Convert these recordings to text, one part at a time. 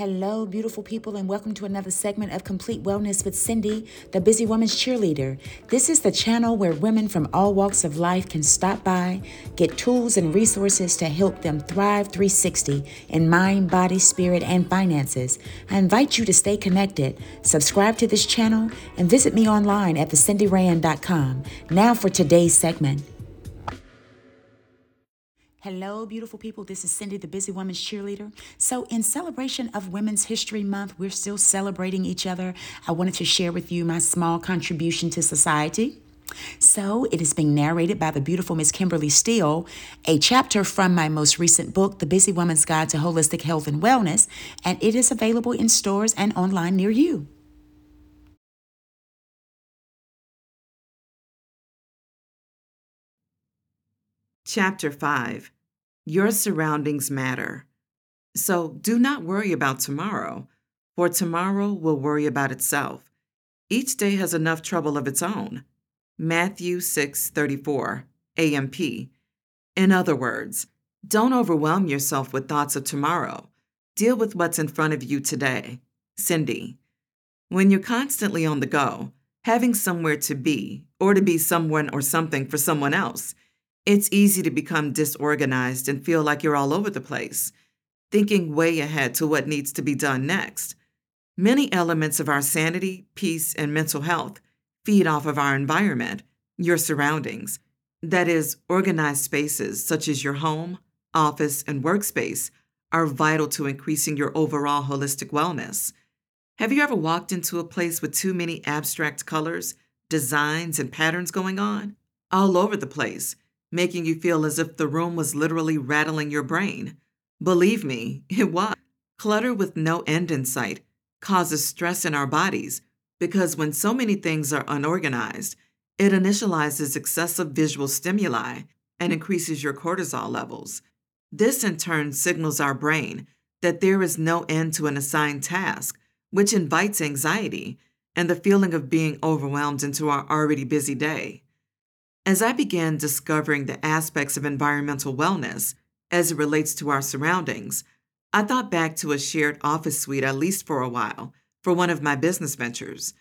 Hello, beautiful people, and welcome to another segment of Complete Wellness with Cindy, the Busy Woman's Cheerleader. This is the channel where women from all walks of life can stop by, get tools and resources to help them thrive 360 in mind, body, spirit, and finances. I invite you to stay connected, subscribe to this channel, and visit me online at thecindyrand.com. Now for today's segment. Hello, beautiful people. This is Cindy, the Busy Woman's Cheerleader. So, in celebration of Women's History Month, we're still celebrating each other. I wanted to share with you my small contribution to society. So, it is being narrated by the beautiful Miss Kimberly Steele, a chapter from my most recent book, The Busy Woman's Guide to Holistic Health and Wellness, and it is available in stores and online near you. Chapter 5 Your Surroundings Matter. So do not worry about tomorrow, for tomorrow will worry about itself. Each day has enough trouble of its own. Matthew 6:34 AMP. In other words, don't overwhelm yourself with thoughts of tomorrow. Deal with what's in front of you today. Cindy. When you're constantly on the go, having somewhere to be, or to be someone or something for someone else, it's easy to become disorganized and feel like you're all over the place, thinking way ahead to what needs to be done next. Many elements of our sanity, peace, and mental health feed off of our environment, your surroundings. That is, organized spaces such as your home, office, and workspace are vital to increasing your overall holistic wellness. Have you ever walked into a place with too many abstract colors, designs, and patterns going on? All over the place making you feel as if the room was literally rattling your brain. Believe me, it was. Clutter with no end in sight causes stress in our bodies because when so many things are unorganized, it initializes excessive visual stimuli and increases your cortisol levels. This in turn signals our brain that there is no end to an assigned task, which invites anxiety and the feeling of being overwhelmed into our already busy day. As I began discovering the aspects of environmental wellness as it relates to our surroundings, I thought back to a shared office suite I leased for a while for one of my business ventures.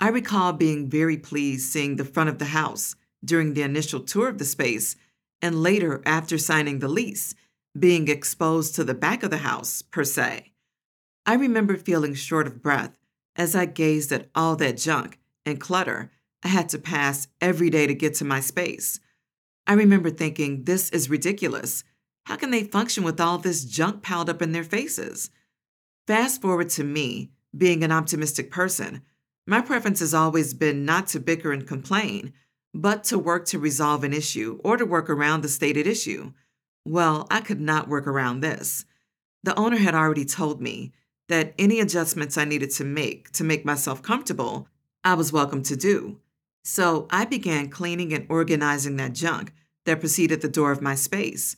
I recall being very pleased seeing the front of the house during the initial tour of the space, and later, after signing the lease, being exposed to the back of the house, per se. I remember feeling short of breath as I gazed at all that junk and clutter I had to pass every day to get to my space. I remember thinking, this is ridiculous. How can they function with all this junk piled up in their faces? Fast forward to me, being an optimistic person. My preference has always been not to bicker and complain, but to work to resolve an issue or to work around the stated issue. Well, I could not work around this. The owner had already told me that any adjustments I needed to make to make myself comfortable, I was welcome to do. So I began cleaning and organizing that junk that preceded the door of my space.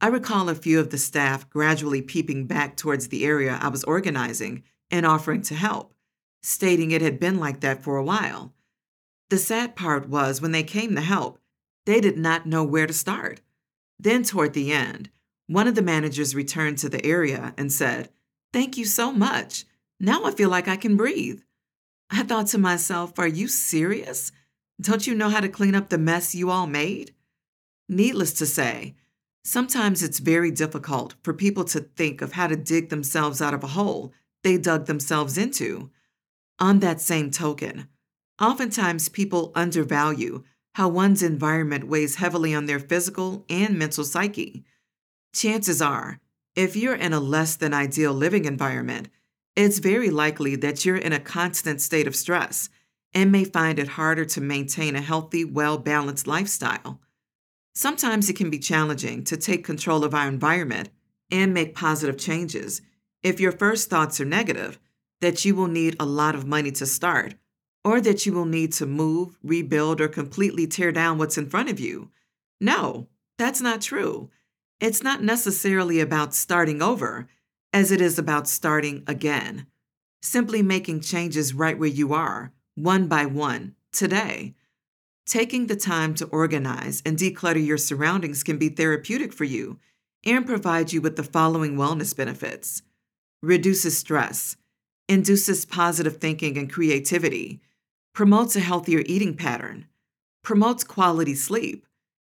I recall a few of the staff gradually peeping back towards the area I was organizing and offering to help, stating it had been like that for a while. The sad part was when they came to help, they did not know where to start. Then, toward the end, one of the managers returned to the area and said, Thank you so much. Now I feel like I can breathe. I thought to myself, Are you serious? Don't you know how to clean up the mess you all made? Needless to say, sometimes it's very difficult for people to think of how to dig themselves out of a hole they dug themselves into. On that same token, oftentimes people undervalue how one's environment weighs heavily on their physical and mental psyche. Chances are, if you're in a less than ideal living environment, it's very likely that you're in a constant state of stress and may find it harder to maintain a healthy, well balanced lifestyle. Sometimes it can be challenging to take control of our environment and make positive changes if your first thoughts are negative, that you will need a lot of money to start, or that you will need to move, rebuild, or completely tear down what's in front of you. No, that's not true. It's not necessarily about starting over as it is about starting again. Simply making changes right where you are one by one, today. Taking the time to organize and declutter your surroundings can be therapeutic for you and provide you with the following wellness benefits reduces stress, induces positive thinking and creativity, promotes a healthier eating pattern, promotes quality sleep,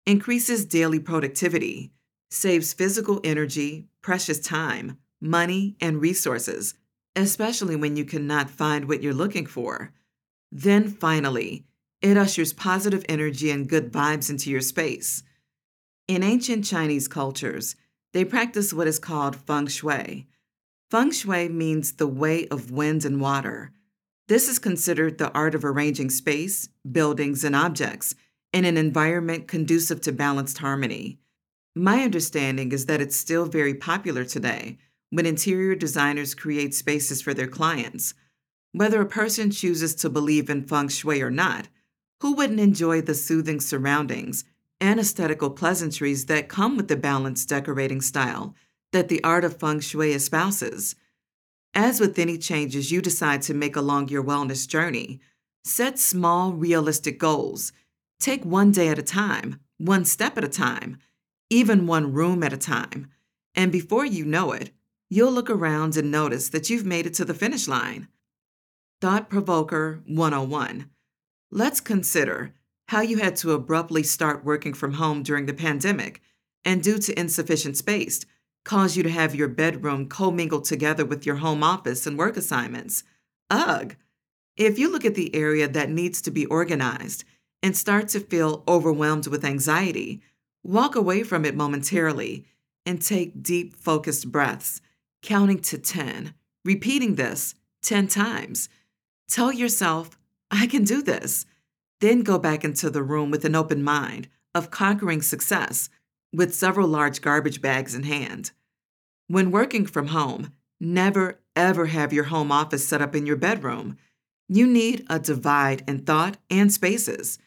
increases daily productivity, saves physical energy, precious time, money, and resources, especially when you cannot find what you're looking for. Then finally, it ushers positive energy and good vibes into your space. In ancient Chinese cultures, they practice what is called feng shui. Feng shui means the way of wind and water. This is considered the art of arranging space, buildings, and objects in an environment conducive to balanced harmony. My understanding is that it's still very popular today when interior designers create spaces for their clients. Whether a person chooses to believe in feng shui or not, who wouldn't enjoy the soothing surroundings and aesthetical pleasantries that come with the balanced decorating style that the art of feng shui espouses? As with any changes you decide to make along your wellness journey, set small, realistic goals. Take one day at a time, one step at a time, even one room at a time. And before you know it, you'll look around and notice that you've made it to the finish line. Thought Provoker 101 Let's consider how you had to abruptly start working from home during the pandemic and, due to insufficient space, cause you to have your bedroom commingled together with your home office and work assignments. Ugh! If you look at the area that needs to be organized and start to feel overwhelmed with anxiety, walk away from it momentarily and take deep, focused breaths, counting to 10, repeating this 10 times. Tell yourself, I can do this. Then go back into the room with an open mind of conquering success with several large garbage bags in hand. When working from home, never ever have your home office set up in your bedroom. You need a divide in thought and spaces.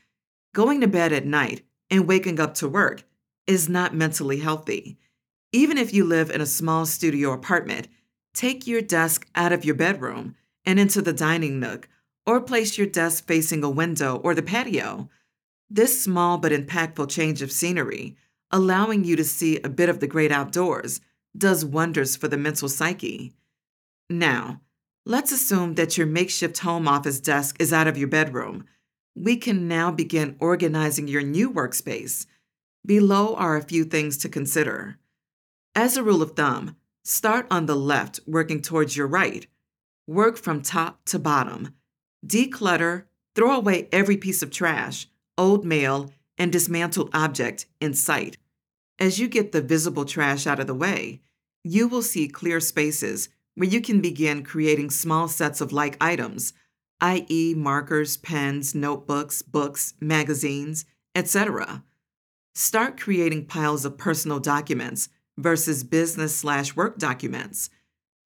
Going to bed at night and waking up to work is not mentally healthy. Even if you live in a small studio apartment, take your desk out of your bedroom and into the dining nook or place your desk facing a window or the patio. This small but impactful change of scenery, allowing you to see a bit of the great outdoors, does wonders for the mental psyche. Now, let's assume that your makeshift home office desk is out of your bedroom. We can now begin organizing your new workspace. Below are a few things to consider. As a rule of thumb, start on the left, working towards your right. Work from top to bottom declutter, throw away every piece of trash, old mail, and dismantled object in sight. As you get the visible trash out of the way, you will see clear spaces where you can begin creating small sets of like items, i.e., markers, pens, notebooks, books, magazines, etc. Start creating piles of personal documents versus business slash work documents.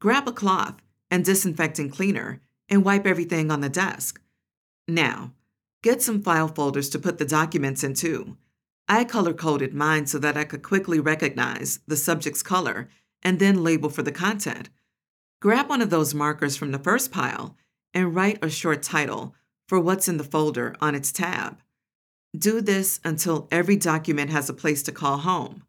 Grab a cloth and disinfectant cleaner and wipe everything on the desk. Now, get some file folders to put the documents into. I color coded mine so that I could quickly recognize the subject's color and then label for the content. Grab one of those markers from the first pile and write a short title for what's in the folder on its tab. Do this until every document has a place to call home.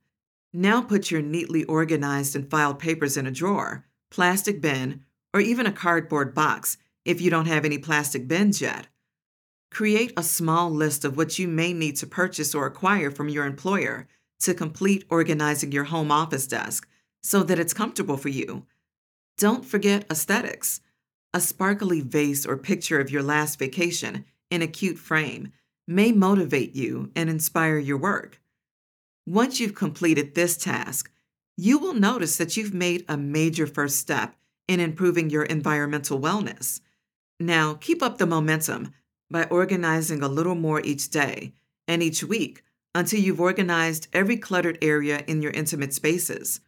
Now put your neatly organized and filed papers in a drawer, plastic bin, or even a cardboard box if you don't have any plastic bins yet. Create a small list of what you may need to purchase or acquire from your employer to complete organizing your home office desk so that it's comfortable for you. Don't forget aesthetics. A sparkly vase or picture of your last vacation in a cute frame may motivate you and inspire your work. Once you've completed this task, you will notice that you've made a major first step in improving your environmental wellness. Now, keep up the momentum by organizing a little more each day and each week until you've organized every cluttered area in your intimate spaces.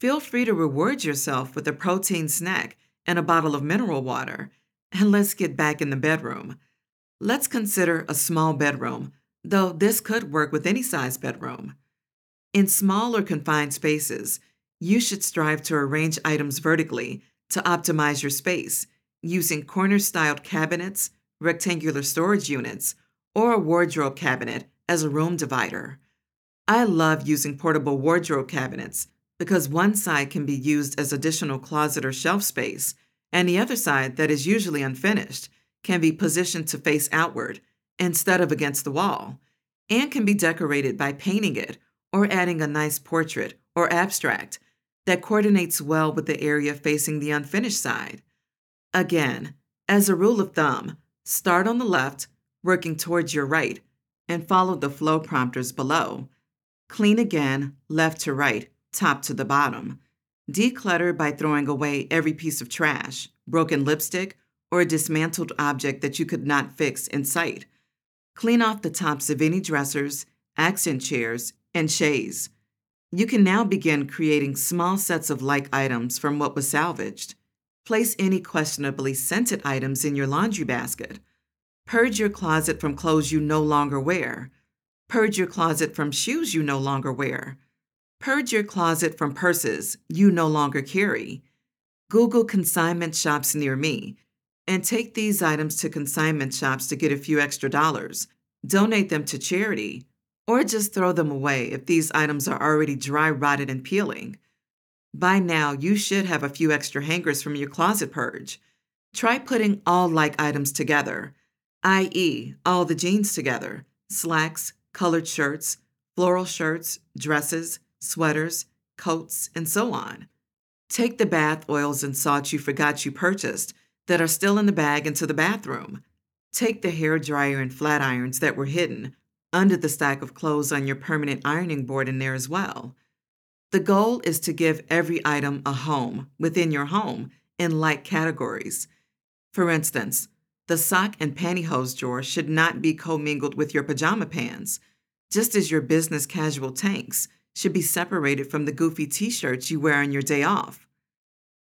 Feel free to reward yourself with a protein snack and a bottle of mineral water. And let's get back in the bedroom. Let's consider a small bedroom, though this could work with any size bedroom. In small or confined spaces, you should strive to arrange items vertically to optimize your space using corner styled cabinets, rectangular storage units, or a wardrobe cabinet as a room divider. I love using portable wardrobe cabinets, because one side can be used as additional closet or shelf space, and the other side, that is usually unfinished, can be positioned to face outward instead of against the wall, and can be decorated by painting it or adding a nice portrait or abstract that coordinates well with the area facing the unfinished side. Again, as a rule of thumb, start on the left, working towards your right, and follow the flow prompters below. Clean again, left to right, top to the bottom. Declutter by throwing away every piece of trash, broken lipstick, or a dismantled object that you could not fix in sight. Clean off the tops of any dressers, accent chairs, and shades. You can now begin creating small sets of like items from what was salvaged. Place any questionably scented items in your laundry basket. Purge your closet from clothes you no longer wear. Purge your closet from shoes you no longer wear. Purge your closet from purses you no longer carry. Google consignment shops near me and take these items to consignment shops to get a few extra dollars. Donate them to charity, or just throw them away if these items are already dry rotted and peeling. By now, you should have a few extra hangers from your closet purge. Try putting all like items together, i.e., all the jeans together slacks, colored shirts, floral shirts, dresses, sweaters, coats, and so on. Take the bath oils and salts you forgot you purchased that are still in the bag into the bathroom. Take the hair dryer and flat irons that were hidden under the stack of clothes on your permanent ironing board in there as well. The goal is to give every item a home within your home in like categories. For instance, the sock and pantyhose drawer should not be commingled with your pajama pants, just as your business casual tanks should be separated from the goofy t shirts you wear on your day off.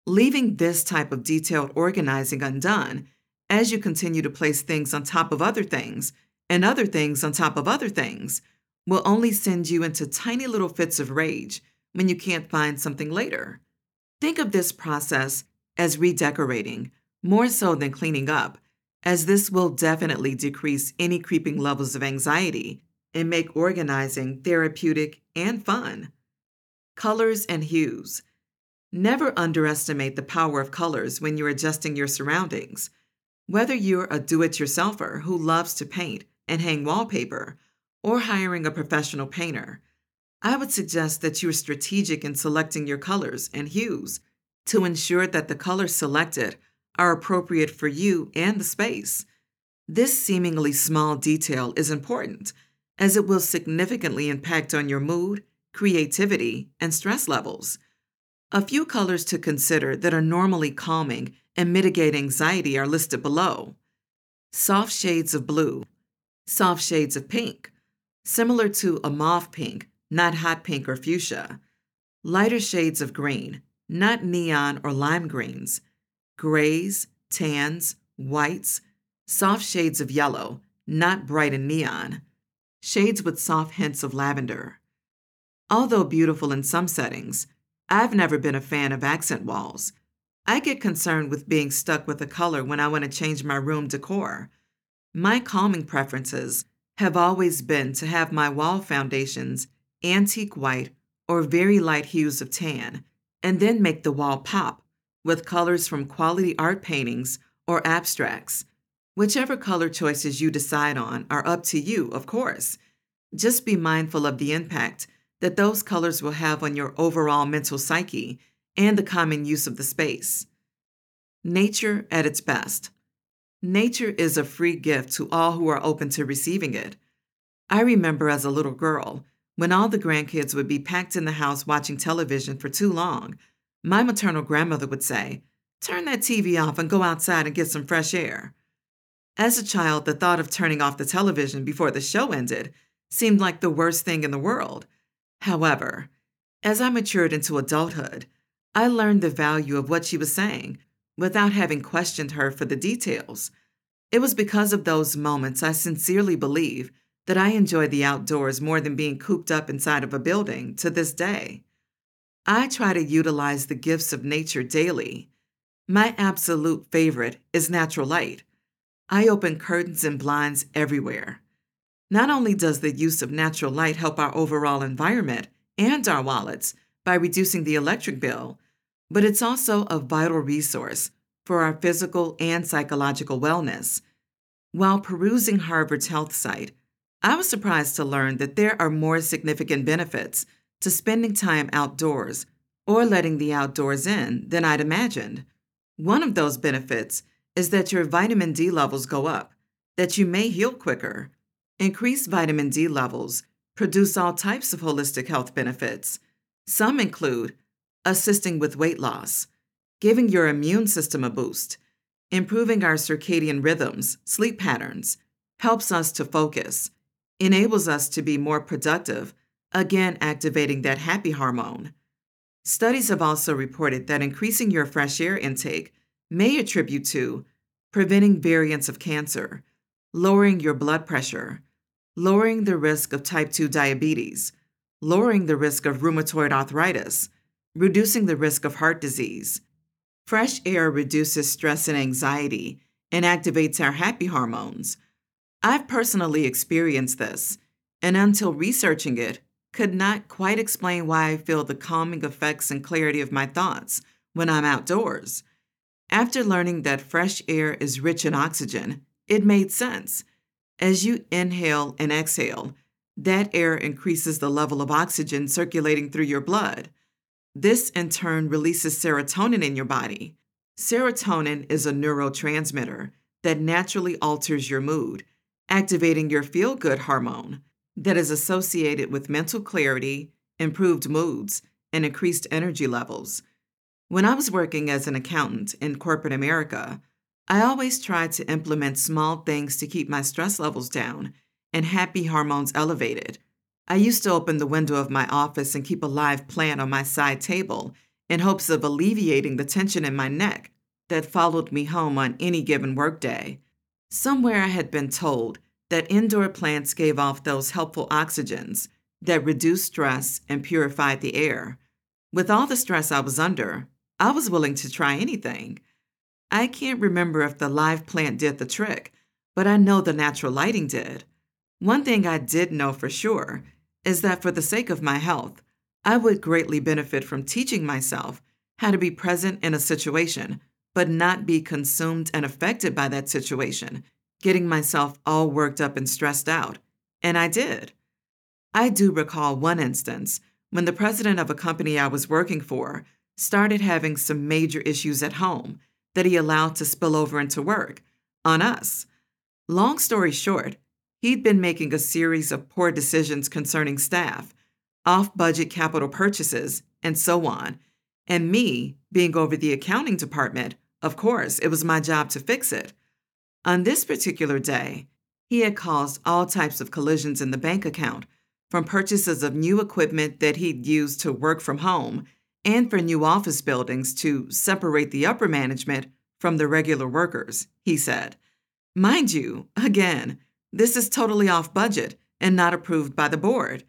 Leaving this type of detailed organizing undone as you continue to place things on top of other things and other things on top of other things will only send you into tiny little fits of rage when you can't find something later. Think of this process as redecorating more so than cleaning up, as this will definitely decrease any creeping levels of anxiety and make organizing therapeutic and fun. Colors and hues. Never underestimate the power of colors when you're adjusting your surroundings. Whether you're a do it yourselfer who loves to paint and hang wallpaper, or hiring a professional painter, I would suggest that you are strategic in selecting your colors and hues to ensure that the colors selected are appropriate for you and the space. This seemingly small detail is important as it will significantly impact on your mood, creativity, and stress levels. A few colors to consider that are normally calming and mitigate anxiety are listed below. Soft shades of blue, soft shades of pink, similar to a mauve pink, not hot pink or fuchsia. Lighter shades of green, not neon or lime greens. Grays, tans, whites, soft shades of yellow, not bright and neon shades with soft hints of lavender. Although beautiful in some settings, I've never been a fan of accent walls. I get concerned with being stuck with a color when I want to change my room decor. My calming preferences have always been to have my wall foundations antique white or very light hues of tan, and then make the wall pop with colors from quality art paintings or abstracts Whichever color choices you decide on are up to you, of course. Just be mindful of the impact that those colors will have on your overall mental psyche and the common use of the space. Nature at its best. Nature is a free gift to all who are open to receiving it. I remember as a little girl, when all the grandkids would be packed in the house watching television for too long, my maternal grandmother would say, Turn that TV off and go outside and get some fresh air. As a child, the thought of turning off the television before the show ended seemed like the worst thing in the world. However, as I matured into adulthood, I learned the value of what she was saying without having questioned her for the details. It was because of those moments I sincerely believe that I enjoy the outdoors more than being cooped up inside of a building to this day. I try to utilize the gifts of nature daily. My absolute favorite is natural light. I open curtains and blinds everywhere. Not only does the use of natural light help our overall environment and our wallets, by reducing the electric bill, but it's also a vital resource for our physical and psychological wellness. While perusing Harvard's health site, I was surprised to learn that there are more significant benefits to spending time outdoors or letting the outdoors in than I'd imagined. One of those benefits is that your vitamin D levels go up, that you may heal quicker. Increased vitamin D levels produce all types of holistic health benefits. Some include assisting with weight loss, giving your immune system a boost, improving our circadian rhythms, sleep patterns, helps us to focus, enables us to be more productive, again activating that happy hormone. Studies have also reported that increasing your fresh air intake may attribute to preventing variants of cancer, lowering your blood pressure, lowering the risk of type 2 diabetes, lowering the risk of rheumatoid arthritis, reducing the risk of heart disease. Fresh air reduces stress and anxiety and activates our happy hormones. I've personally experienced this, and until researching it, could not quite explain why I feel the calming effects and clarity of my thoughts when I'm outdoors. After learning that fresh air is rich in oxygen, it made sense. As you inhale and exhale, that air increases the level of oxygen circulating through your blood. This, in turn, releases serotonin in your body. Serotonin is a neurotransmitter that naturally alters your mood, activating your feel good hormone that is associated with mental clarity, improved moods, and increased energy levels. When I was working as an accountant in corporate America, I always tried to implement small things to keep my stress levels down and happy hormones elevated. I used to open the window of my office and keep a live plant on my side table in hopes of alleviating the tension in my neck that followed me home on any given workday. Somewhere I had been told that indoor plants gave off those helpful oxygens that reduced stress and purified the air. With all the stress I was under, I was willing to try anything. I can't remember if the live plant did the trick, but I know the natural lighting did. One thing I did know for sure is that for the sake of my health, I would greatly benefit from teaching myself how to be present in a situation, but not be consumed and affected by that situation, getting myself all worked up and stressed out. And I did. I do recall one instance when the president of a company I was working for started having some major issues at home that he allowed to spill over into work on us. Long story short, he'd been making a series of poor decisions concerning staff, off budget capital purchases, and so on. And me, being over the accounting department, of course, it was my job to fix it. On this particular day, he had caused all types of collisions in the bank account, from purchases of new equipment that he'd used to work from home and for new office buildings to separate the upper management from the regular workers, he said. Mind you, again, this is totally off budget and not approved by the board.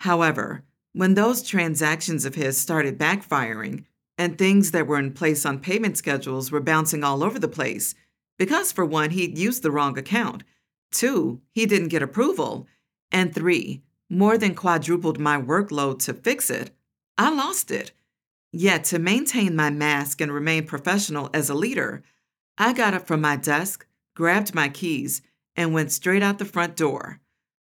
However, when those transactions of his started backfiring and things that were in place on payment schedules were bouncing all over the place, because for one, he'd used the wrong account, two, he didn't get approval, and three, more than quadrupled my workload to fix it, I lost it Yet, to maintain my mask and remain professional as a leader, I got up from my desk, grabbed my keys, and went straight out the front door.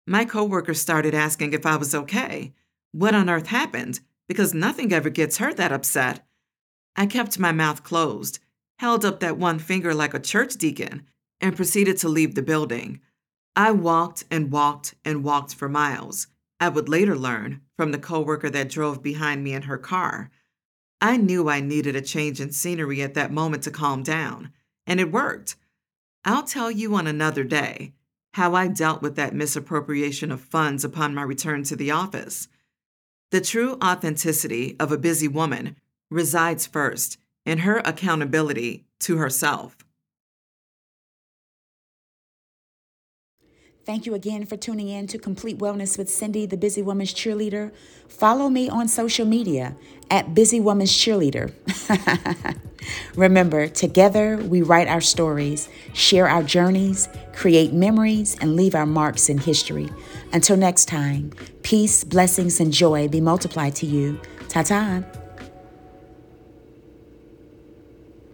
My coworkers started asking if I was okay. What on earth happened? Because nothing ever gets her that upset. I kept my mouth closed, held up that one finger like a church deacon, and proceeded to leave the building. I walked and walked and walked for miles. I would later learn from the coworker that drove behind me in her car I knew I needed a change in scenery at that moment to calm down, and it worked. I'll tell you on another day how I dealt with that misappropriation of funds upon my return to the office. The true authenticity of a busy woman resides first in her accountability to herself. Thank you again for tuning in to Complete Wellness with Cindy, the Busy Woman's Cheerleader. Follow me on social media at Busy Woman's Cheerleader. Remember, together we write our stories, share our journeys, create memories, and leave our marks in history. Until next time, peace, blessings, and joy be multiplied to you. Ta ta.